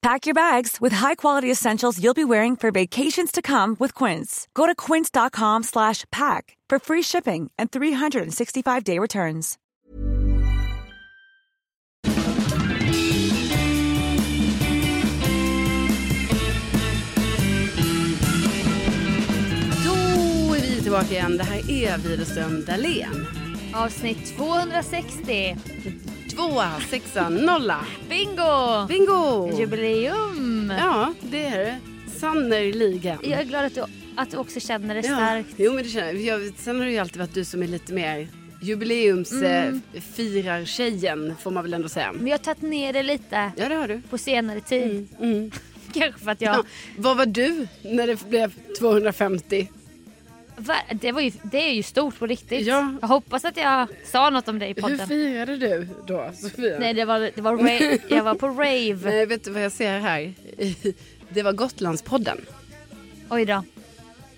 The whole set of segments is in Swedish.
Pack your bags with high-quality essentials you'll be wearing for vacations to come with Quince. Go to quince.com slash pack for free shipping and 365-day returns. Då är vi tillbaka igen. Det här är Widerström Dahlén. Avsnitt 260. Tvåa, sexa, nolla. Bingo! Bingo! Jubileum! Ja, det är det. Sannerligen. Jag är glad att du, att du också känner det Ja. starkt. Jo, men det känner jag. jag. Sen har det ju alltid varit du som är lite mer jubileumsfirartjejen, får man väl ändå säga. Men jag har tagit ner det lite Ja, det har du. på senare tid. Mm. Kanske för att jag... Ja. Vad var du när det blev 250? Det, var ju, det är ju stort på riktigt. Ja. Jag hoppas att jag sa något om det i Hur podden. firade du då, Sofia? Nej, det var, det var rave. jag var på rave. Nej, vet du vad jag ser här? Det var Gotlandspodden. Oj då.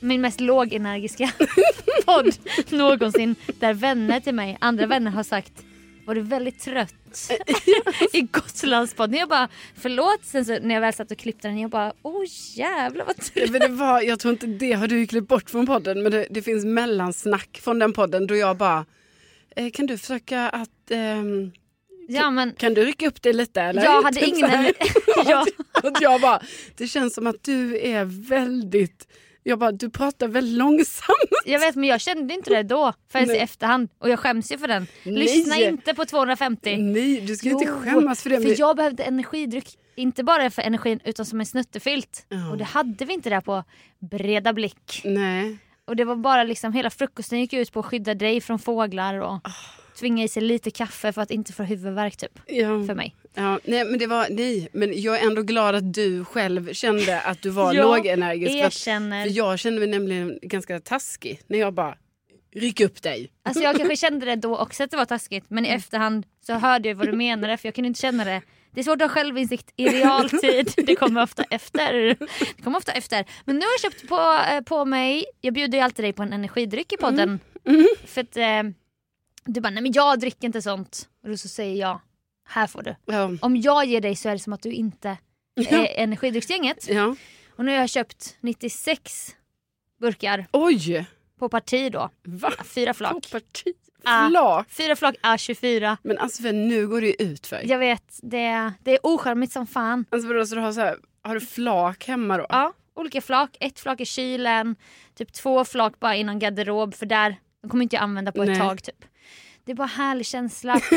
Min mest lågenergiska podd någonsin. Där vänner till mig, andra vänner har sagt var du väldigt trött i Gotlandspodden. Jag bara förlåt. Sen så när jag väl satt och klippte den jag bara åh jävlar vad trött. Men det var, jag tror inte det har du klippt bort från podden men det, det finns mellansnack från den podden då jag bara eh, kan du försöka att ehm, Ja men kan du rycka upp det lite eller? jag hade Typ ingen... ja. Jag bara, det känns som att du är väldigt, jag bara du pratar väldigt långsamt. Jag vet men jag kände inte det då förrän i efterhand och jag skäms ju för den. Nej. Lyssna inte på 250. Nej du ska inte Jo, skämmas för det. men- För jag behövde energidryck, inte bara för energin utan som en snuttefilt. Ja. Och det hade vi inte där på breda blick. Nej. Och det var bara liksom, hela frukosten gick ut på att skydda dig från fåglar och Ah. Tvinga i sig lite kaffe för att inte få huvudvärk typ. Ja. För mig. Ja, nej, men det var, nej, men jag är ändå glad att du själv kände att du var Ja, lågenergisk. För, att, för jag kände mig nämligen ganska taskig när jag bara, ryck upp dig. Alltså jag kanske kände det då också att det var taskigt men i Mm. efterhand så hörde jag vad du menade för jag kunde inte känna det. Det är svårt att ha självinsikt i realtid. Det kommer ofta efter. Det kommer ofta efter. Men nu har jag köpt på, eh, på mig, jag bjuder ju alltid dig på en energidryck i podden. Mm. För att eh, du bara, nej men jag dricker inte sånt. Och då så säger jag, här får du. Ja. Om jag ger dig så är det som att du inte är energidrycksgänget. ja. Och nu har jag köpt 96 burkar Oj! på parti då. Va? Fyra På flak. parti? Ah. Flak? Fyra flak A24. Men alltså för nu går det ju ut för. Jag vet, det, det är ocharmigt som fan. Alltså vadå, så du har, så här, har du flak hemma då? Ja, olika flak. Ett flak i kylen, typ två flak bara i någon garderob för där de kommer inte jag använda på ett Nej. tag typ. Det är bara härlig känsla. det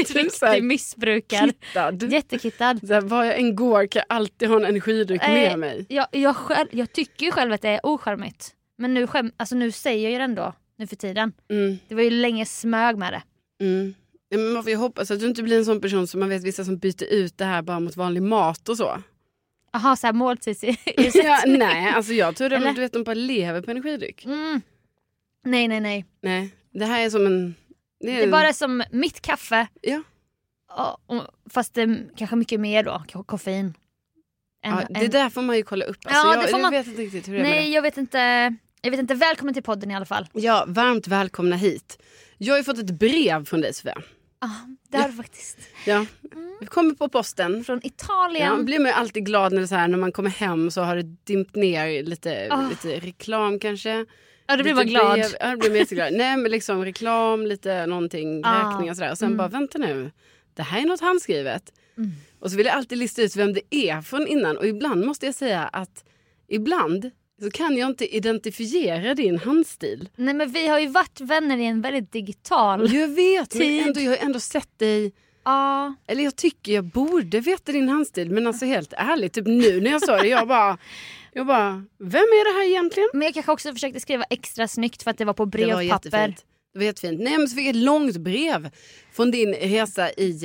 är riktig missbrukar. Kittad. Jättekittad. Så här, var jag än går kan jag alltid ha en energidryck med Eh, mig. Jag, jag, själv, jag tycker ju själv att det är ocharmigt. Men nu, skäm, alltså nu säger jag ju det ändå, nu för tiden. Mm, Det var ju länge smög med det. mm. Ja, men man får ju hoppas att du inte blir en sån person som man vet vissa som byter ut det här bara mot vanlig mat och så. Jaha, såhär måltidsersättning. Ja, nej, alltså jag tror att du vet, de bara lever på energidryck. Mm. Nej, nej, nej. Nej, det här är som en... Det är, Det är bara som mitt kaffe, Ja. Och- fast det är kanske mycket mer då, ko- koffein. Än- Ja, det där får man ju kolla upp. Alltså, Ja, jag, det får jag man- vet inte riktigt hur det är med Nej, det. jag vet inte. Jag vet inte. Välkommen till podden i alla fall. Ja, varmt välkomna hit. Jag har ju fått ett brev från dig Sofia. Ja, det har du faktiskt. Ja. Det kommer på posten. Från Ja, Italien. blir man ju alltid glad när, det så här, när man kommer hem så har det dimpt ner lite, Ah. lite reklam kanske. Ja, då blir man glad. brev. Ja, blir man jätteglad. Nej men liksom reklam, lite någonting, Ah. räkningar sådär. Och sen Mm. bara vänta nu, det här är något handskrivet. Mm. Och så vill jag alltid lista ut vem det är från innan. Och ibland måste jag säga att ibland så kan jag inte identifiera din handstil. Nej men vi har ju varit vänner i en väldigt digital... Jag vet, men Tid. ändå, jag har ändå sett dig Ja. Eller jag tycker jag borde veta din handstil men alltså helt ärligt, typ nu när jag sa det, jag bara, jag bara, vem är det här egentligen? Men jag kanske också försökte skriva extra snyggt för att det var på Det var brevpapper. jättefint. Det var jättefint. Nej men så fick jag ett långt brev från din resa i,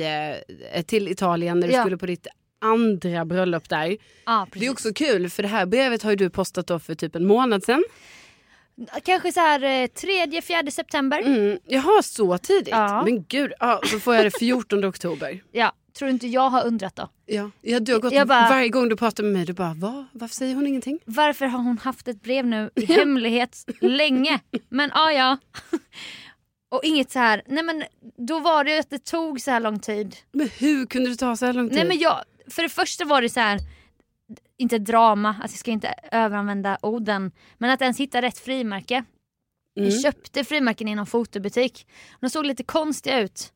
eh, till Italien när du Ja. skulle på ditt andra bröllop där. Precis. Det är också kul för det här brevet har ju du postat då för typ en månad sedan. Kanske så här eh, 3-4 september. Mm. Jaha, så tidigt? Ja. Men gud, ja, så får jag det 14 oktober. Ja, tror du inte jag har undrat då? Ja. ja, du har gått bara- varje gång du pratar med mig, du bara, Va? varför säger hon ingenting? Varför har hon haft ett brev nu i hemlighet länge? Men ja, ja. Och inget så här, nej men då var det ju att det tog så här lång tid. Men hur kunde det ta så här lång tid? Nej men jag, för det första var det så här inte drama, alltså jag ska inte överanvända orden, men att ens hitta rätt frimärke. Mm. Jag köpte frimärken i någon fotobutik. De såg lite konstiga ut.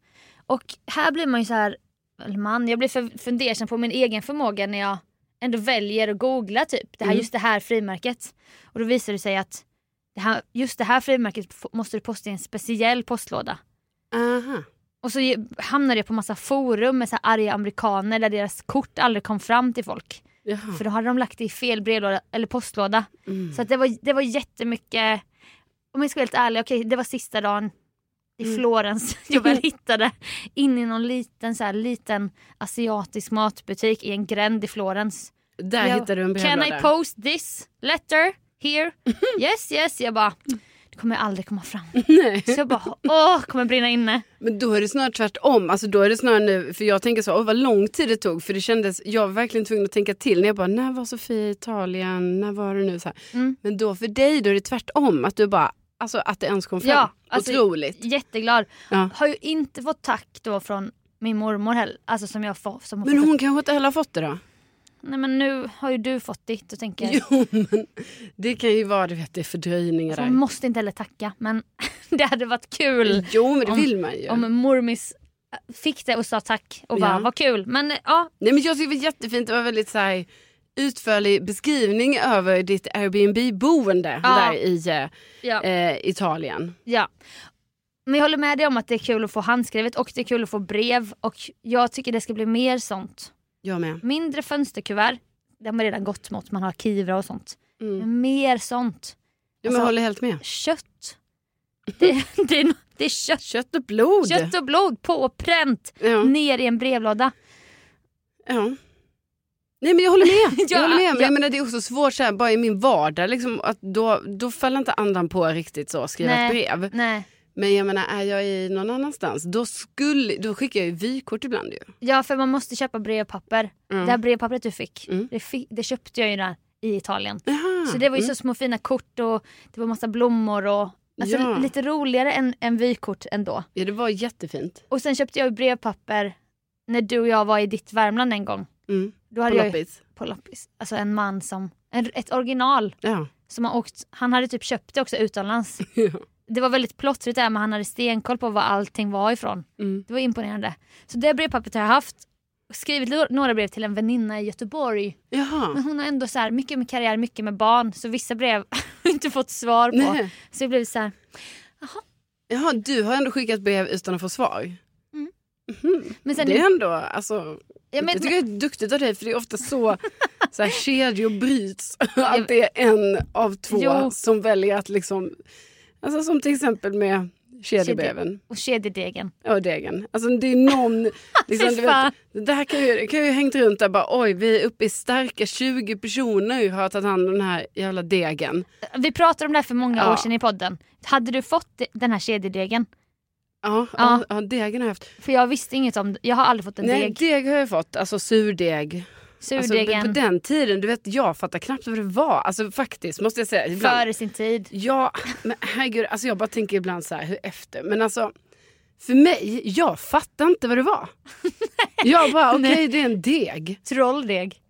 Och här blir man ju så här, eller man, jag blir för fundersam på min egen förmåga när jag ändå väljer att googla typ, det här, Mm. just det här frimärket. Och då visar det sig att det här, just det här frimärket måste du posta i en speciell postlåda. Aha. Och så hamnade jag på massa forum med så arga amerikaner där deras kort aldrig kom fram till folk. Jaha. För då hade de lagt det i fel brevlåda eller postlåda. Mm. Så att det, var, det var jättemycket, om jag ska vara helt ärlig, okej det var sista dagen i Mm. Florens jag väl hittade in i någon liten, så här, liten asiatisk matbutik i en gränd i Florens. Där Jag- hittade du en Can brevlåda. I post this letter here? yes yes. Jag bara, det kommer aldrig komma fram. Nej. Så jag bara, åh, kommer brinna inne. Men då är det snarare tvärtom. Alltså då är det snarare nu, för jag tänker så, åh vad lång tid det tog. För det kändes, jag var verkligen tvungen att tänka till. När jag bara, när var Sofie i Italien? När var det nu? Så här. Mm. Men då för dig, då är det tvärtom. Att du bara, alltså att det ens kom fram. Ja, alltså- Otroligt. Jätteglad. Ja. Har ju inte fått tack då från min mormor heller. Alltså som jag får, som Men fått hon kanske inte heller har fått det då? Nej men nu har ju du fått ditt och tänker Jo men det kan ju vara, du vet det är fördröjningar där. hon måste inte heller tacka men det hade varit kul Jo men det Om- vill man ju. om mormis fick det och sa tack och bara Ja. vad kul. Men ja, Nej men jag tycker det var jättefint, det var väldigt så här, utförlig beskrivning över ditt Airbnb-boende Ja. där i eh, ja, eh, Italien. ja. Men jag håller med dig om att det är kul att få handskrivet och det är kul att få brev och jag tycker det ska bli mer sånt. Jag med. Mindre fönsterkuvert, det har man redan gått mot, man har kivra och sånt. Mm. Men mer sånt. Ja, men Alltså- jag håller helt med. Kött. Det, det, är, det är kött. Kött och blod. Kött och blod på pränt Ja. ner i en brevlåda. ja. Nej men jag håller med. Ja, jag håller med. Men ja. jag menar, det är också svårt så här, bara i min vardag. Liksom, att då, då faller inte andan på riktigt så att skriva Nej. ett brev. Nej. Men jag menar är jag i någon annanstans då, skulle, då skickar jag ju vykort ibland ju. Ja för man måste köpa brevpapper. Mm. Det här brevpappret du fick, Mm. det, fi- det köpte jag ju där i Italien. Jaha. Så det var ju Mm. så små fina kort och det var massa blommor och alltså, Ja. lite roligare än, än vykort ändå. Ja det var jättefint. Och sen köpte jag brevpapper när du och jag var i ditt Värmland en gång. Mm. Då På hade jag ju- loppis. på loppis. Alltså en man som, en, ett original Ja. som har åkt, han hade typ köpt det också utomlands. Ja. Det var väldigt plottrigt där men han hade stenkoll på var allting var ifrån. Mm. Det var imponerande. Så det brevpappret har jag haft. Skrivit några brev till en väninna i Göteborg. Men Jaha. hon har ändå så här, mycket med karriär, mycket med barn. Så vissa brev har jag inte fått svar på. Nej. Så det blev så här, Jaha, du har ändå skickat brev utan att få svar. Mm. Mhm. Men sen, Det är ändå, alltså, ja, men, jag tycker det är duktigt av dig för det är ofta så, så här, kedjor bryts. Att det är en av två Jo. som väljer att liksom, alltså som till exempel med kedjebreven och kedjedegen. och degen. Alltså det är någon, liksom, du vet, det här kan ju, kan ju hängt runt där bara oj vi är uppe i starka 20 personer har tagit hand om den här jävla degen. Vi pratade om det här för många Ja. år sedan i podden. Hade du fått de- den här kedjedegen? Ja, Ja. degen har jag haft. För jag visste inget om. Jag har aldrig fått en Nej deg. deg har jag fått, alltså surdeg. Surdegen. Alltså, på den tiden, du vet, jag fattar knappt vad det var. Alltså faktiskt, måste jag säga. Ibland, Före sin tid. Ja, men herregud, alltså jag bara tänker ibland så här, hur efter. Men alltså, för mig, jag fattar inte vad det var. jag bara, okej Nej. det är en deg. Trolldeg.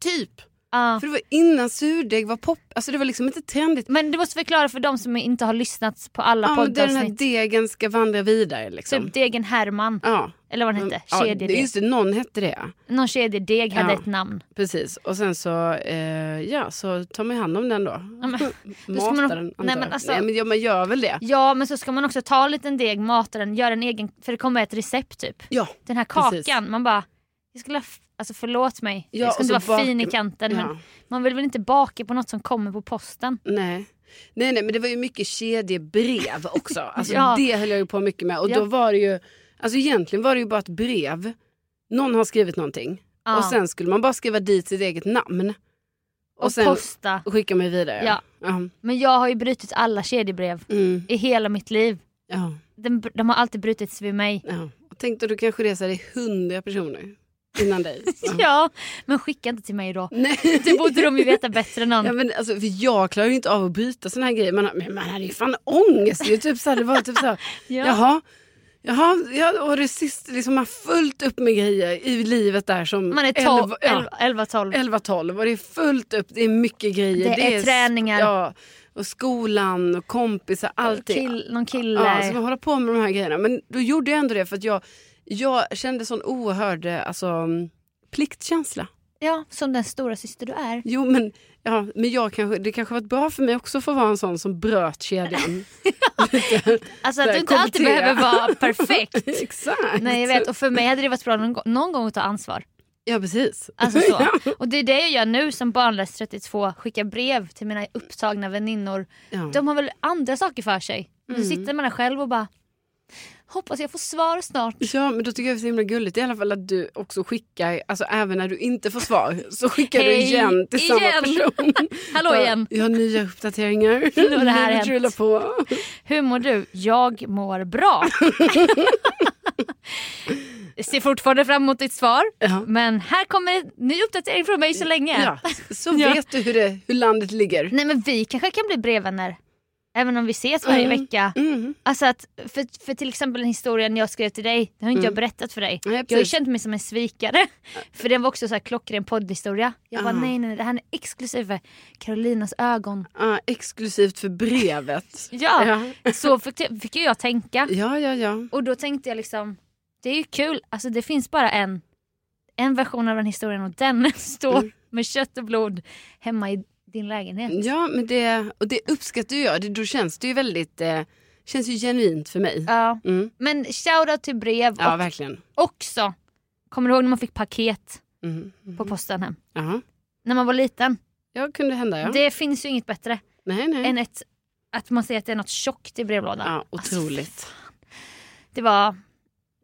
Typ. Ja. För det var innan surdeg var pop, alltså det var liksom inte trendigt. Men du måste förklara för de som inte har lyssnat på alla Ja, men den här poddavsnitt. degen ska vandra vidare liksom. Typ degen Herman. Ja. Eller vad den hette. Ja, Kedjedeg. just det, någon hette det. Någon kedjedeg hade ett namn. Precis. Och sen så, eh, ja, så tar man hand om den då. men- Matar man- den. nej, men alltså- nej men ja, man gör väl det. Ja men så ska man också ta en liten deg, mata den, göra en egen, för det kommer ett recept typ. Ja. Den här kakan, Precis. man bara, jag skulle ha, alltså förlåt mig, Ja, jag ska och inte vara bak- fin i kanten Ja. men man vill väl inte baka på något som kommer på posten. Nej. Nej, nej, men det var ju mycket kedjebrev också. Alltså, Ja. Det höll jag ju på mycket med. Och då var det ju, alltså egentligen var det ju bara ett brev. Någon har skrivit någonting. Och sen skulle man bara skriva dit sitt eget namn. Och, Och sen posta. skicka mig vidare. Ja. Ja. Men jag har ju brutit alla kedjebrev Mm. i hela mitt liv. Ja. De, de har alltid brutits vid mig. ja. Och tänk då, du kanske det är hundra personer innan dig. Ja. Men skicka inte till mig då. Nej. Det borde de ju veta bättre än någon. Ja, men alltså, för jag klarar ju inte av att byta såna här grejer. Man, men man hade ju fan ångest. Det, är typ så här, det var typ så här, Ja. jaha, jaha, ja, och det sista, liksom, man har fullt upp med grejer i livet där som Man är 12, elva- ja, 11, 12. 11-12 och det är fullt upp, det är mycket grejer. Det är träningar. Ja, och skolan och kompisar, allting. Kill, någon kille. Ja, så man håller på med de här grejerna. Men då gjorde jag ändå det för att jag, jag kände sån oerhörd eh, alltså, mm, pliktkänsla. Ja, som den stora syster du är. Jo men, ja, men jag kanske, det kanske varit bra för mig också att få vara en sån som bröt kedjan. Alltså Så att du inte alltid behöver vara perfekt. Exakt. Nej jag vet och för mig hade det varit bra någon, någon gång att ta ansvar. Ja precis. Alltså så. ja. Och det är det jag gör nu som barnlös 32, skickar brev till mina upptagna väninnor. Ja. De har väl andra saker för sig. Mm. så sitter man där själv och bara hoppas jag får svar snart. ja men då tycker jag det är så himla gulligt i alla fall att du också skickar, alltså även när du inte får svar så skickar du Hej, igen till samma igen. person. Hallå igen. Jag har nya uppdateringar. Nu har det här hänt. på. Hur mår du? Jag mår bra. Ser fortfarande fram emot ditt svar. Ja. Men här kommer en ny uppdatering från mig så länge. Ja, så Ja. vet du hur, det, hur landet ligger. Nej men vi kanske kan bli brevvänner. Även om vi ses varje Mm. vecka. Mm. Alltså att, för, för till exempel den historien jag skrev till dig, det har inte jag Mm. berättat för dig. Nej, jag har känt mig som en svikare. För det var också så här klockren poddhistoria. Jag bara Ja. nej, nej det här är exklusivt för Carolinas ögon. Ja, exklusivt för brevet. Ja, Ja. så fick, fick jag tänka. Ja, ja, ja. Och då tänkte jag liksom, det är ju kul, alltså det finns bara en, en version av den historien och den står Mm. med kött och blod hemma i din lägenhet. Ja, men det, och det uppskattar jag. Det, då känns det ju väldigt, eh, känns ju genuint för mig. Ja. Mm. Men shoutout till brev Ja, och verkligen. också, kommer du ihåg när man fick paket Mm. på posten hem? Ja. När man var liten. ja, kunde hända ja. Det finns ju inget bättre nej, nej. än ett, att man ser att det är något tjockt i brevlådan. Ja, Alltså, otroligt. det var,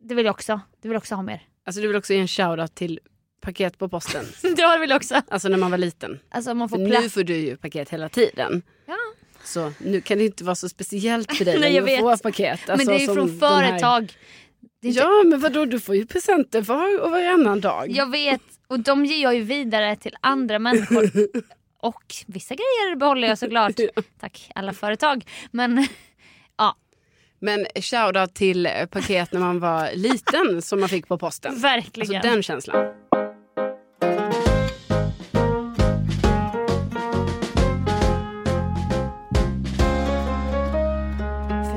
det vill jag också, det vill jag också ha mer. Alltså du vill också ge en shoutout till paket på posten. det vill jag också. Alltså när man var liten. Alltså man får nu får du ju paket hela tiden. Ja. Så nu kan det inte vara så speciellt för dig Nej, vet. få paket. Men Alltså, det är ju från företag. Inte- Ja, men vadå, du får ju presenter var och varannan dag. Jag vet och de ger jag ju vidare till andra människor. Och vissa grejer behåller jag såklart. Tack alla företag. Men Men shoutout till paket när man var liten som man fick på posten. verkligen. Alltså den känslan.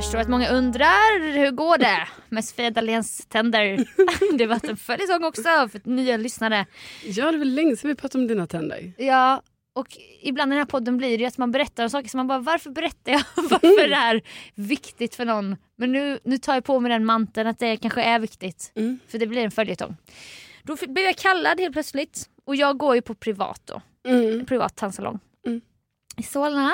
Förstår att många undrar hur går det med Sofia Dahléns tänder? Det varit en följetong också för nya lyssnare. Ja, det var länge sedan vi pratade om dina tänder. Ja, och ibland i den här podden blir det ju att man berättar om saker som man bara varför berättar jag? Varför är det här viktigt för någon? Men nu, nu tar jag på mig den manteln att det kanske är viktigt. Mm. För det blir en följetong. Då blev jag kallad helt plötsligt och jag går ju på privat då. Mm. Privat tandsalong. Mm. I Solna.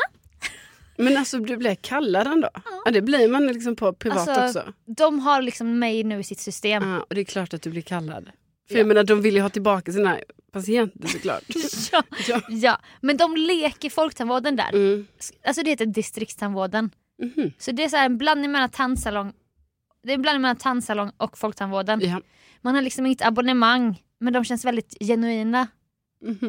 Men alltså du blev kallad ändå? Ja. det blir man liksom på privat Alltså, också. De har liksom mig nu i sitt system. Ja, och det är klart att du blir kallad. För Ja. jag menar, de vill ju ha tillbaka sina patienter såklart. Ja. ja. ja, men de leker folktandvården där. Mm. Alltså det heter distriktstandvården. Mhm. Så det är så här en blandning mellan tandsalong det är en blandning mellan tandsalong och folktandvården. Ja. Man har liksom inget abonnemang men de känns väldigt genuina.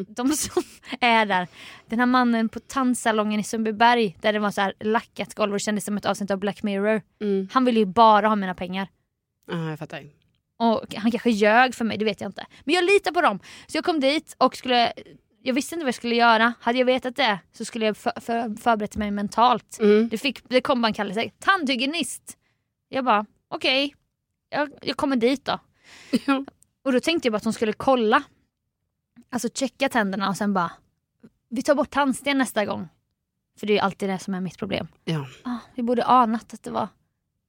De som är där. Den här mannen på tandsalongen i Sundbyberg där det var så här lackat golv och det kändes som ett avsnitt av Black Mirror. Mm. Han ville ju bara ha mina pengar. Ja, jag fattar. Och han kanske ljög för mig, det vet jag inte. Men jag litar på dem. Så jag kom dit och skulle, jag visste inte vad jag skulle göra. Hade jag vetat det så skulle jag för, för, förberett mig mentalt. Mm. Det, fick, det kom bara en kallelse, tandhygienist. Jag bara, okej, jag, jag kommer dit då. Och då tänkte jag bara att hon skulle kolla. Alltså checka tänderna och sen bara, vi tar bort tandsten nästa gång. För det är ju alltid det som är mitt problem. Ja. Ah, vi borde anat att det var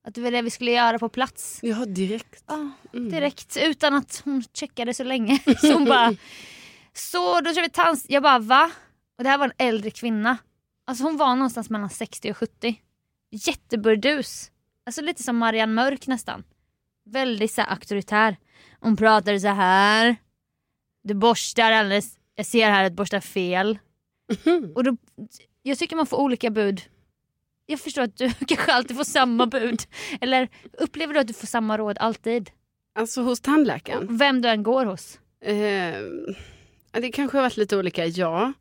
att det var det vi skulle göra på plats. ja, direkt. Ah, Mm. direkt utan att hon checkade så länge. Så hon bara, så då kör vi tands... Jag bara va? Och det här var en äldre kvinna. Alltså hon var någonstans mellan 60 och 70. Jätteburdus. Alltså lite som Marianne Mörk nästan. Väldigt så här auktoritär. Hon pratade så här. Du borstar alldeles, jag ser här att du borstar fel. Och då, jag tycker man får olika bud. Jag förstår att du kanske alltid får samma bud. Eller upplever du att du får samma råd alltid? Alltså hos tandläkaren. Vem du än går hos. Eh, det kanske har varit lite olika, ja.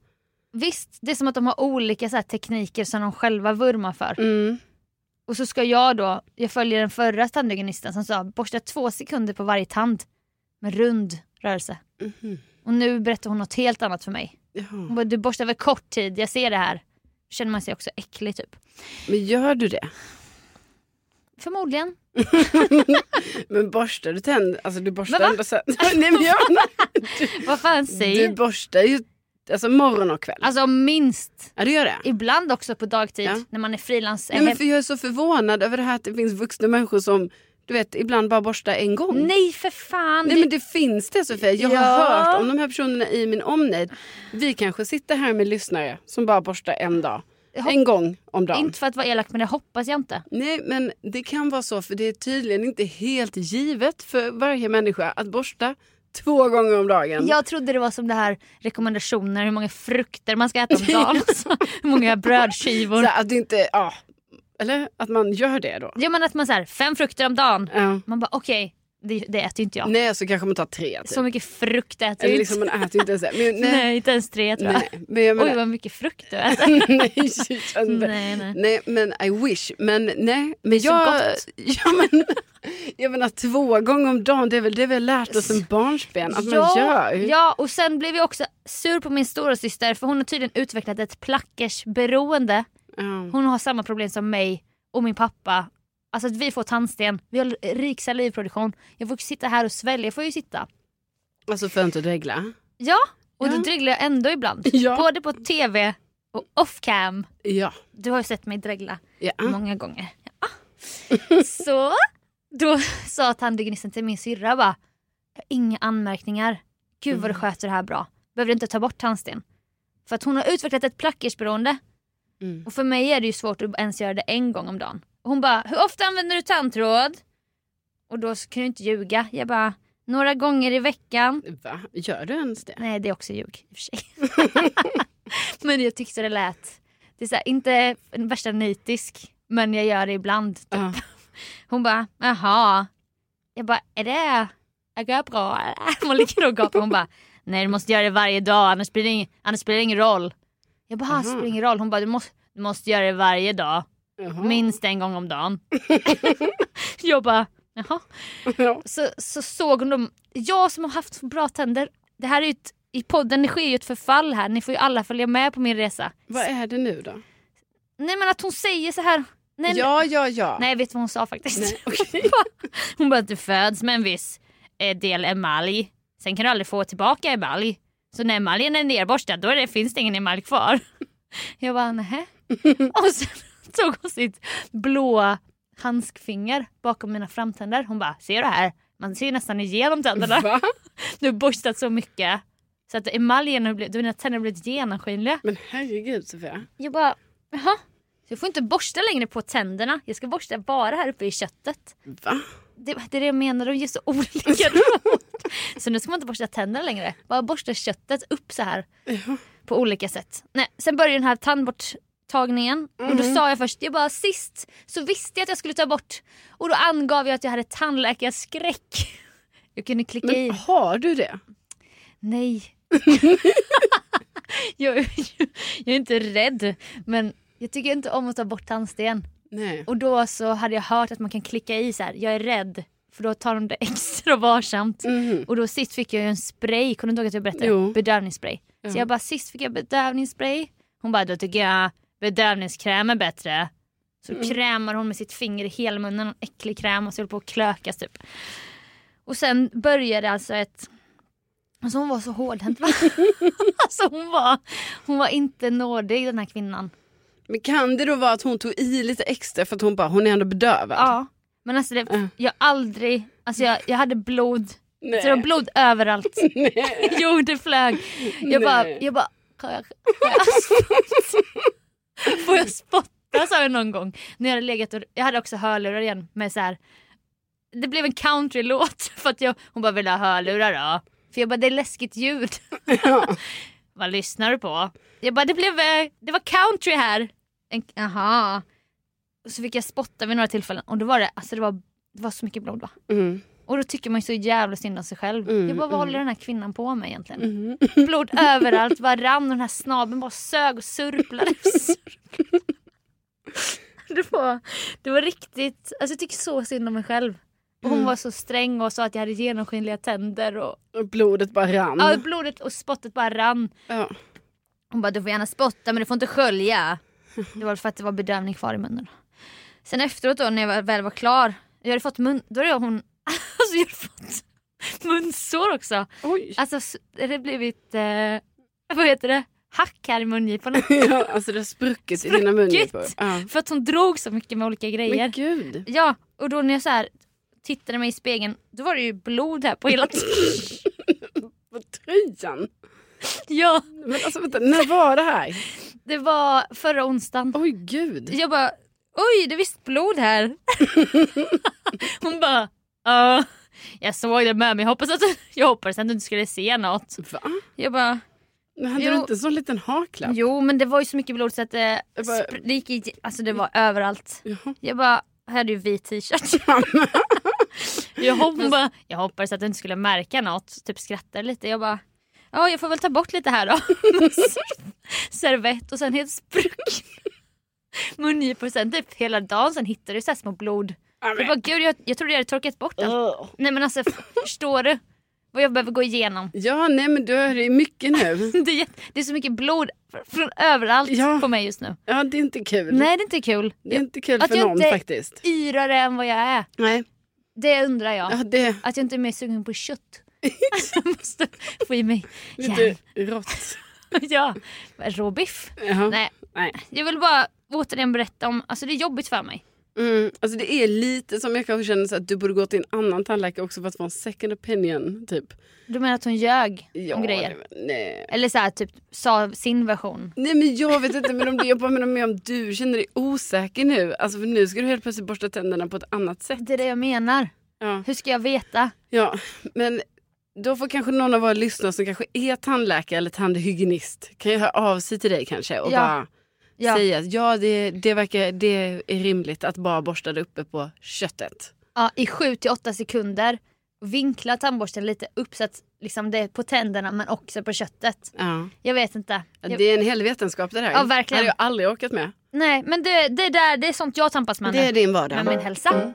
Visst, det är som att de har olika så tekniker som de själva vurmar för. Mm. Och så ska jag då, jag följer den förra tandhygienisten som sa borsta två sekunder på varje tand. Med rund rörelse. Mhm. Och nu berättar hon något helt annat för mig. Ja. Hon bara, du borstar över kort tid, jag ser det här. Känner man sig också äcklig typ. Men gör du det? Förmodligen. Men borstar du tänder? Alltså du borstar va? ändå så... Nej, men jag, Vad fan säger du borstar ju alltså morgon och kväll. Alltså minst. ja, du gör det? Ibland också på dagtid Ja. när man är frilans. Nej, men för jag är så förvånad över det här att det finns vuxna människor som du vet, ibland bara borstar en gång. Nej för fan. Nej men det finns det Sofia. Jag har Ja. hört om de här personerna i min omnejd. Vi kanske sitter här med lyssnare som bara borstar en dag. Jag En gång om dagen. Inte för att vara elak men det hoppas jag inte. Nej men det kan vara så för det är tydligen inte helt givet för varje människa att borsta två gånger om dagen. Jag trodde det var som det här rekommendationer hur många frukter man ska äta om dagen. Alltså, hur många brödskivor. Så att det inte, ja. Eller att man gör det då. Ja men att man så här, fem frukter om dagen. Ja. Man bara okej, det, det äter ju inte jag. Nej så kanske man tar tre. Typ. Så mycket frukt äter jag Eller inte. liksom man äter inte ens det. Men, nej. nej. inte ens tre tror jag. nej. Men jag Oj menar, vad mycket frukt du äter. nej, jag nej, nej. Nej men I wish. Men nej. Men så jag, gott. ja, men, jag menar två gånger om dagen det är väl det vi har lärt oss en barnsben att man gör. ja, och sen blev jag också sur på min stora syster för hon har tydligen utvecklat ett plackersberoende. Ja. Hon har samma problem som mig och min pappa. Alltså att vi får tandsten, vi har rik salivproduktion. Jag får sitta här och svälja, jag får ju sitta. Alltså för att inte dregla. Ja, och Ja. då dreglar jag ändå ibland. Ja. Både på tv och off cam. Ja. Du har ju sett mig dregla ja. många gånger. Ja. Så då sa tandhygienisten till min syrra bara, "Jag har inga anmärkningar. Gud vad du sköter det här bra. Behöver inte ta bort tandsten. För att hon har utvecklat ett plackersberoende. Mm. Och för mig är det ju svårt att ens göra det en gång om dagen. Och hon bara, hur ofta använder du tandtråd? Och då kan jag inte ljuga. Jag bara, några gånger i veckan. Va? Gör du ens det? Nej det är också ljug i och för sig. men jag tyckte det lät, det är så här, inte värsta nitisk men jag gör det ibland. Typ. Ja. Hon bara, jaha. Jag bara, är det, är det bra? Man ligger och gapar. Hon bara, nej du måste göra det varje dag annars spelar det ingen, annars spelar det ingen roll. Jag bara, "Ah, det spelar ingen roll. Hon bara, du måste, du måste göra det varje dag. Jaha. Minst en gång om dagen. jag bara, jaha. Ja. Så, så såg hon dem, jag som har haft bra tänder. Det här är ju ett, i podden, det sker ju ett förfall här. Ni får ju alla följa med på min resa. Vad är det nu då? Nej men att hon säger så här. Nej, Ja, ja, ja. nej vet du vad hon sa faktiskt? Nej, Hon bara- hon bara du föds med en viss eh, del emalj. Sen kan du aldrig få tillbaka emalj. Så när emaljen är nerborstad då är det, finns det ingen emalj kvar. Jag bara nähä. Och sen tog hon sitt blåa handskfinger bakom mina framtänder. Hon bara, ser du här? Man ser nästan igenom tänderna. Va? Du har borstat så mycket. Så att emaljen har blivit, dina tänder har blivit genomskinliga. Men herregud Sofia. Jag bara, jaha. Så jag får inte borsta längre på tänderna. Jag ska borsta bara här uppe i köttet. Va? Det, det är det jag menar, de ger så olika råd. Så nu ska man inte borsta tänderna längre. Bara borsta köttet upp så här. På olika sätt. Nej, sen började den här tandborttagningen. Och då sa jag först, jag bara sist så visste jag att jag skulle ta bort. Och då angav jag att jag hade tandläkarskräck. Jag kunde klicka i. Men har du det? Nej, Jag, jag är inte rädd men jag tycker inte om att ta bort tandsten. Nej. Och då så hade jag hört att man kan klicka i så här, jag är rädd. För då tar de det extra varsamt. Mhm. Och då sist fick jag ju en spray, kommer du inte ihåg att jag berättade? Jo. Bedövningsspray. Ja. Så jag bara sist fick jag bedövningsspray. Hon bara då tycker jag bedövningskräm är bättre. Så Mm. krämar hon med sitt finger i hela munnen, en äcklig kräm och så höll på att klökas typ. Och sen började alltså ett Alltså hon var så hårdhänt va? alltså hon var, hon var inte nådig den här kvinnan. Men kan det då vara att hon tog i lite extra för att hon bara, hon är ändå bedövad? Ja. Men alltså det, Ja. jag aldrig, alltså jag, jag hade blod, Nej. så det var blod överallt. Jo det flög. Jag bara, Nej. jag bara, kan jag, kan jag? Får jag spotta sa jag någon gång. När jag hade legat och, jag hade också hörlurar igen med så här. Det blev en countrylåt för att jag, hon bara vill ha hörlurar då? För jag bara det är läskigt ljud. Vad lyssnar du på? Jag bara det blev, eh, det var country här. En, aha. Så fick jag spotta vid några tillfällen och då var det, alltså det var, det var så mycket blod va. Mm. Och då tycker man ju så jävla synd om sig själv. Mm, jag bara vad mm. håller den här kvinnan på med egentligen? Mm. Blod överallt, bara rann och den här snabeln bara sög och surplade. det, var, det var riktigt, alltså jag tycker så synd om mig själv. Och hon Mm. var så sträng och sa att jag hade genomskinliga tänder och Och blodet bara rann. ja, blodet och spottet bara rann. Ja. Hon bara du får gärna spotta men du får inte skölja. Det var för att det var bedövning kvar i munnen. Sen efteråt då när jag väl var klar, jag hade fått mun, då hade hon, alltså jag hade fått munsår också. Oj. Alltså det hade blivit, eh, vad heter det, hack här i mungiporna. Ja, alltså det har spruckit i dina mungipor. Spruckit? Ja. För att hon drog så mycket med olika grejer. Men gud. Ja, och då när jag så här tittade mig i spegeln, då var det ju blod här på hela På tröjan. Ja, Men alltså vänta, när var det här? Det var förra onsdagen. Oj gud. Jag bara, oj det är visst blod här. Hon bara, ja. Jag såg det med mig, jag hoppas att, jag hoppades att du inte skulle se något. Va? Jag bara, Men hade Jo. du inte en sån liten haklapp? jo men det var ju så mycket blod så att det, bara- det gick i, alltså det var överallt. Jaha. Jag bara, jag hade ju vit t-shirt. jag, hon bara, jag hoppades att du inte skulle märka något, typ skrattade lite. Jag bara, ja jag får väl ta bort lite här då. Servett och sen helt sprucken. Mungipor sen typ hela dagen sen hittade du så här små blod. Jag bara gud jag, jag trodde jag hade torkat bort allt. Ugh. Nej men alltså förstår du? Vad jag behöver gå igenom. Ja, nej men du är det är mycket nu. Det är, det är så mycket blod fr- från överallt Ja. på mig just nu. Ja, det är inte kul. Nej det är inte kul. Det är inte kul Att för jag någon inte- faktiskt. Yrare än vad jag är. Nej, Det undrar jag. ja, det Att jag inte är mer sugen på kött. Jag måste få i mig järn. lite rått. ja, råbiff. Jaha. Nej, Nej. jag vill bara återigen berätta om, alltså det är jobbigt för mig. Mm, alltså det är lite som jag kanske känner så att du borde gå till en annan tandläkare också för att få en second opinion. Typ. Du menar att hon ljög Ja, om grejer? Nej. Eller så här, typ sa sin version. Nej men jag vet inte, men om det, jag bara menar med om du känner dig osäker nu. Alltså för nu ska du helt plötsligt borsta tänderna på ett annat sätt. Det är det jag menar. Ja, Hur ska jag veta? ja men då får kanske någon av våra lyssnare som kanske är tandläkare eller tandhygienist kan ju höra av sig till dig kanske och Ja. bara Ja. säga att ja det, det, verkar, det är rimligt att bara borsta det uppe på köttet. Ja, I 7 till 8 sekunder. Vinkla tandborsten lite upp så att liksom det är på tänderna men också på köttet. Ja. Jag vet inte. Jag, Det är en hel vetenskap det här. Ja, verkligen. hade jag aldrig orkat med. nej men det, det, där, det är sånt jag tampas med Det är nu. din vardag. Med min hälsa.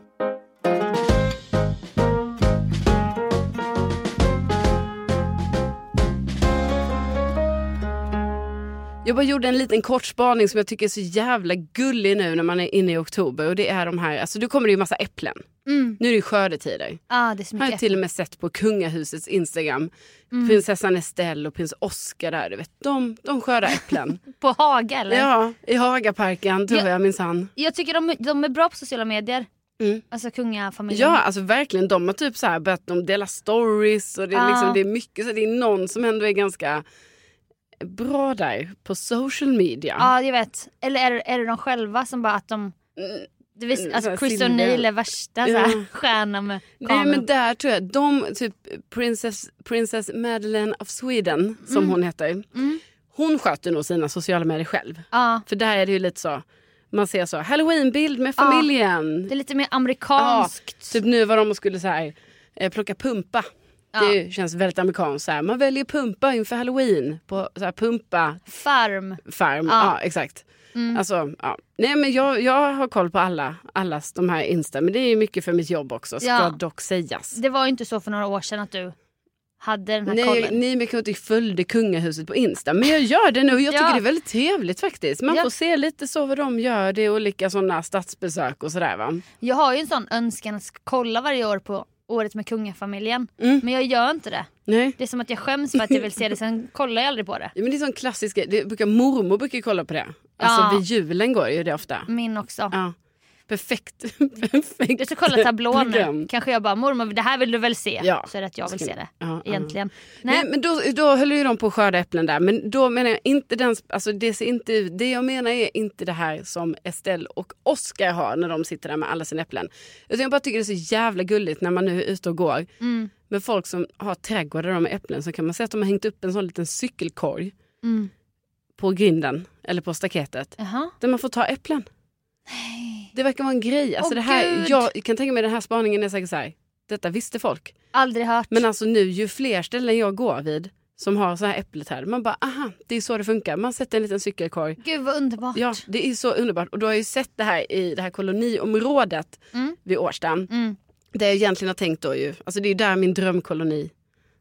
Jag bara gjorde en liten kort spaning som jag tycker är så jävla gullig nu när man är inne i oktober. Och det är de här, alltså då kommer det ju massa äpplen. Mm. Nu är det skördetider. Ah, det är så Jag har mycket. till och med sett på kungahusets Instagram. Mm. Prinsessan Estelle och prins Oscar där. Du vet, de, de skördar äpplen. På Haga eller? ja, i Hagaparken tror Ja. jag minsann. Jag tycker de, de är bra på sociala medier. Mm. Alltså kungafamiljen. Ja, alltså verkligen. De har typ så här börjat de dela stories och det är, Ja. liksom, det är mycket. Så det är någon som ändå är ganska bra där på social media. Ja, jag vet. Eller är, är det de själva som bara att de... Mm. Du vet, Mm, alltså Chris. O'Neill är värsta Ja. så här, stjärnan med Nej kameran. men där tror jag, de, typ Princess, Princess Madeleine of Sweden som Mm. hon heter. Hon sköter nog sina sociala medier själv. Ja, För där är det ju lite så, man ser så, halloweenbild med Ja. familjen. det är lite mer amerikanskt. Typ nu var de och skulle så här, eh, plocka pumpa. Ja. Det känns väldigt amerikanskt. Så här. Man väljer pumpa inför halloween på så här, pumpa Farm. farm. Ja. Ja, exakt. Alltså, ja. Nej, men jag, jag har koll på alla allas de här Insta. Men det är mycket för mitt jobb också, ska Ja. dock sägas. Det var ju inte så för några år sedan att du hade den här Nej, kollen. nej, men jag inte följde kungahuset på Insta. Men jag gör det nu och jag tycker Ja. det är väldigt trevligt faktiskt. Man Ja. får se lite så vad de gör. Det är olika sådana statsbesök och sådär va. Jag har ju en sån önskan att kolla varje år på året med kungafamiljen. Mm. Men jag gör inte det. Nej. Det är som att jag skäms för att jag vill se det, sen kollar jag aldrig på det. Ja, men det är sån klassisk grej. det brukar, mormor brukar kolla på det. Alltså Ja. vid julen går ju det ofta. Min också. Ja. Perfekt. Perfekt. Du ska kolla tablån program. Kanske jag bara, mormor det här vill du väl se? Ja. Så är det att jag vill se det. ja, ja. Egentligen. Nej. Nej. men då, då höll ju de på att skörda äpplen där. Men då menar jag inte den, alltså det ser inte ut, det jag menar är inte det här som Estelle och Oscar har när de sitter där med alla sina äpplen. Utan jag bara tycker det är så jävla gulligt när man nu är ute och går Mm. med folk som har trädgårdar med äpplen så kan man se att de har hängt upp en sån liten cykelkorg Mm. på grinden eller på staketet Jaha. där man får ta äpplen. Det verkar vara en grej. Alltså Åh, det här, Gud. jag kan tänka mig den här spaningen är säkert så här. Detta visste folk. Aldrig hört. Men alltså nu ju fler ställen jag går vid som har så här äppelträd. Man bara aha, det är så det funkar. Man sätter en liten cykelkorg. Gud vad underbart. Ja, det är så underbart. Och då har ju sett det här i det här koloniområdet Mm. vid Årsta. Mm. Det jag egentligen har tänkt då ju, alltså det är ju där min drömkoloni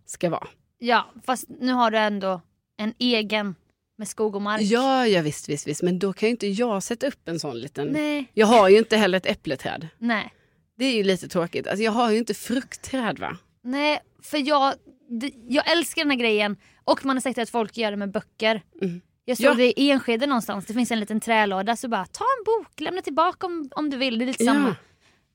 ska vara. Ja, fast nu har du ändå en egen med skog och mark. Ja, ja visst, visst, visst. Men då kan ju inte jag sätta upp en sån liten... Nej. Jag har ju inte heller ett äppleträd. Nej. Det är ju lite tråkigt. Alltså jag har ju inte fruktträd va? Nej, för jag, jag älskar den här grejen. Och man har sett att folk gör det med böcker. Mm. Jag såg Ja. det i Enskede någonstans, det finns en liten trälåda. Så bara ta en bok, lämna tillbaka om, om du vill. Det är lite Ja. samma.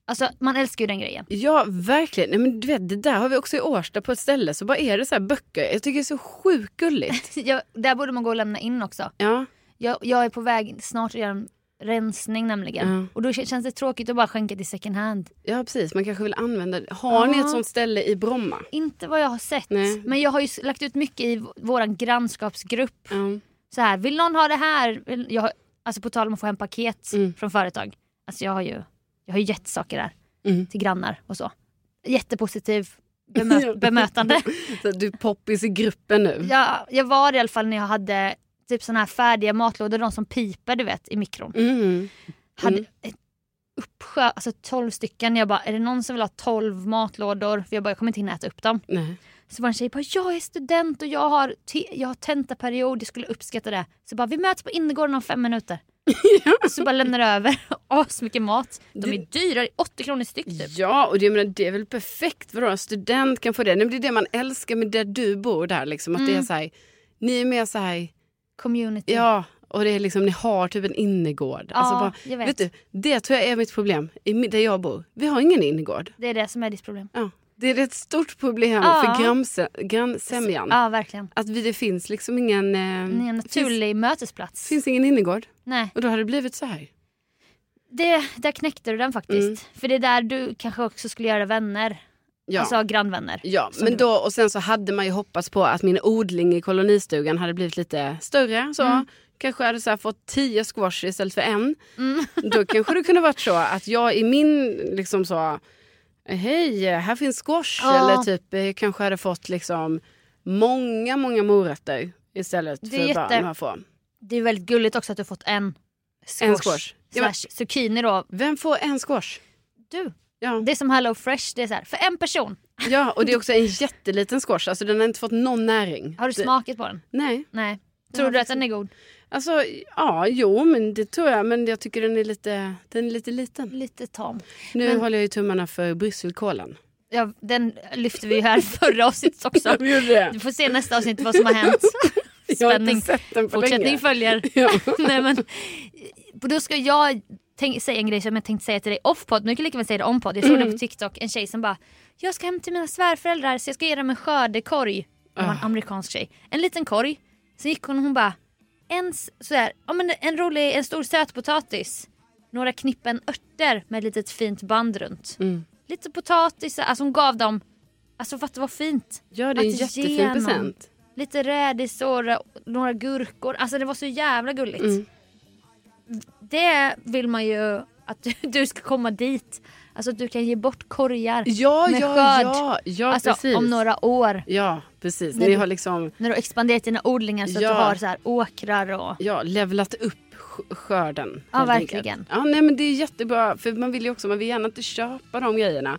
Alltså man älskar ju den grejen. Ja, verkligen. Nej, men du vet, det där har vi också i Årsta på ett ställe. Så bara är det så här böcker. Jag tycker det är så sjukt gulligt. Jag, där borde man gå och lämna in också. Ja, Jag, jag är på väg snart att göra en rensning nämligen. Ja. Och då kän- känns det tråkigt att bara skänka till second hand. ja, precis. Man kanske vill använda det. Har ni Ja. ett sånt ställe i Bromma? Inte vad jag har sett. Nej. Men jag har ju lagt ut mycket i v- våran grannskapsgrupp. Ja. Så här, vill någon ha det här? Jag alltså på tal om att få hem paket Mm. från företag. Alltså jag har ju, jag har ju gett saker där Mm. till grannar och så. Jättepositiv bemö- bemötande. Du är poppis i gruppen nu. Jag, jag var i alla fall när jag hade typ såna här färdiga matlådor, de som piper du vet i mikron. Mm. Hade Mm. ett uppsjö, alltså 12 stycken. Jag bara, är det någon som vill ha 12 matlådor? För jag bara, jag kommer inte hinna äta upp dem. Nej. Så var en tjej bara, jag är student och jag har, jag har tentaperiod, jag skulle uppskatta det. Så bara, vi möts på innergården om fem minuter. Så bara lämnar över asmycket mat. De är dyra, 80 kronor styck typ. Ja, och det, menar, det är väl perfekt. Vadå, en student kan få det. Nej, men det är det man älskar med där du bor. där liksom, att det är så här, Ni är mer så här, Community. ja, och det är liksom, ni har typ en innergård. Ja, alltså bara, vet. vet du, det tror jag är mitt problem i, där jag bor. Vi har ingen innergård. Det är det som är ditt problem. Ja. Det är ett stort problem Ja. för grannsämjan. Ja, verkligen. Att vi, det finns liksom ingen... Eh, en finns, naturlig mötesplats. finns ingen innergård. Nej, Och då hade det blivit så här. det, där knäckte du den faktiskt. Mm. För det är där du kanske också skulle göra vänner. Ja. Alltså grannvänner. Ja, men då, och sen så hade man ju hoppats på att min odling i kolonistugan hade blivit lite större. Så. Mm. Kanske hade så fått tio squash istället för en. Mm. Då kanske det kunde varit så att jag i min liksom så Hej, här finns squash. Ja. Eller typ eh, kanske hade fått liksom många, många morötter istället för är bara jätte- några få. Det är väldigt gulligt också att du fått en squash. En squash. Ja, Slash zucchini då. Vem får en squash? Du. Ja. Det är som Hello Fresh. Det är så här, för en person. ja, och det är också en jätteliten squash. Alltså den har inte fått någon näring. Har du smakat på den? Nej. Nej. Ja, Tror du att den är god? Alltså, ja, jo, men det tror jag. Men jag tycker den är lite, den är lite liten. Lite tam. Nu Men- håller jag ju tummarna för brysselkålen. Ja, den lyfte vi ju här förra avsnittet också. Du får se nästa avsnitt vad som har hänt. Spänning. Fortsättning länge. följer. Ja. Nej, men, då ska jag tänk, säga en grej som jag tänkte säga till dig off-podd. Nu kan jag lika väl säga det on-podd. Jag såg Mm. det på TikTok. En tjej som bara, jag ska hem till mina svärföräldrar så jag ska ge dem en skördekorg. Var en Ah. amerikansk tjej. En liten korg. Sen gick hon och hon bara, en, sådär, ja, men en rolig, en stor sötpotatis. Några knippen örter med ett litet fint band runt. Mm. Lite potatis, alltså hon gav dem, alltså fatta vad fint. ja, det är en Att jättefin present. Lite rädisor, några gurkor. Alltså det var så jävla gulligt. Mm. Det vill man ju att du- du ska komma dit Alltså du kan ge bort korgar Ja, med ja, skörd. ja, ja alltså precis. om några år. Ja, precis. När du- har liksom När du expanderat dina odlingar så Ja. att du har så här åkrar och... ja, levlat upp sk- skörden. Ja, verkligen. Ja, nej, men det är jättebra. För man vill ju också, man vill gärna inte köpa de grejerna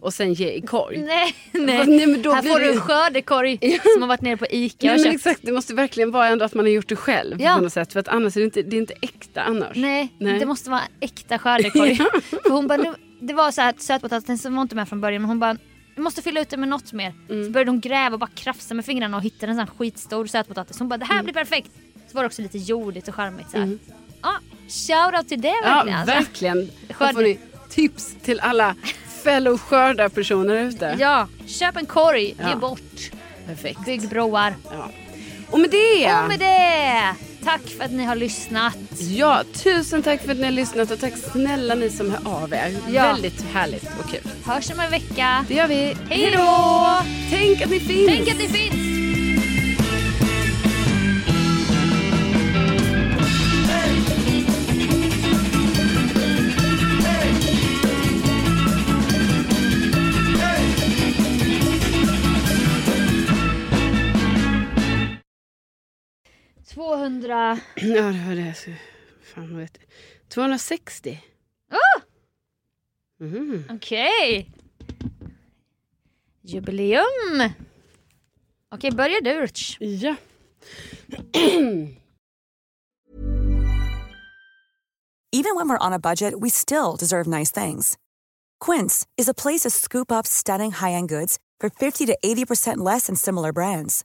och sen ge i korg. Nej, Nej, nej. men då här får det- du en skördekorg som har varit nere på Ica Nej, och köpt. exakt, det måste verkligen vara ändå att man har gjort det själv Ja. på något sätt. För att annars är det inte, det är inte äkta annars. Nej, Nej. det måste vara äkta skördekorg. För hon bara, nu, det var så här att sötpotatisen var inte med från början men hon bara vi måste fylla ut det med något mer. Mm. Så började hon gräva och bara krafsa med fingrarna och hittade en sån här skitstor sötpotatis. Hon bara det här Mm. blir perfekt. Så var det också lite jordigt och charmigt så här. Ja, shoutout till det Ja, verkligen. alltså. verkligen. Skörd- får ni tips till alla fellow skördarpersoner ute. Ja, köp en korg, Ja. ge bort, Perfekt. bygg broar. Ja. Och med det, Och med det, tack för att ni har lyssnat. ja, tusen tack för att ni har lyssnat och tack snälla ni som hör av er. Ja. Väldigt härligt och kul. Hörs om en vecka. Det gör vi. Hej då! Tänk att ni finns! Tänk att ni finns! Tvåhundra... Ja, det var det. Så- Fan, vad vet jag. 260. Ah! Mm. Okej. Jubileum. Okej, börja du Rutsch. Ja. Even when we're on a budget, we still deserve nice things. Quince is a place to scoop up stunning high-end goods for 50 to 80% less than similar brands.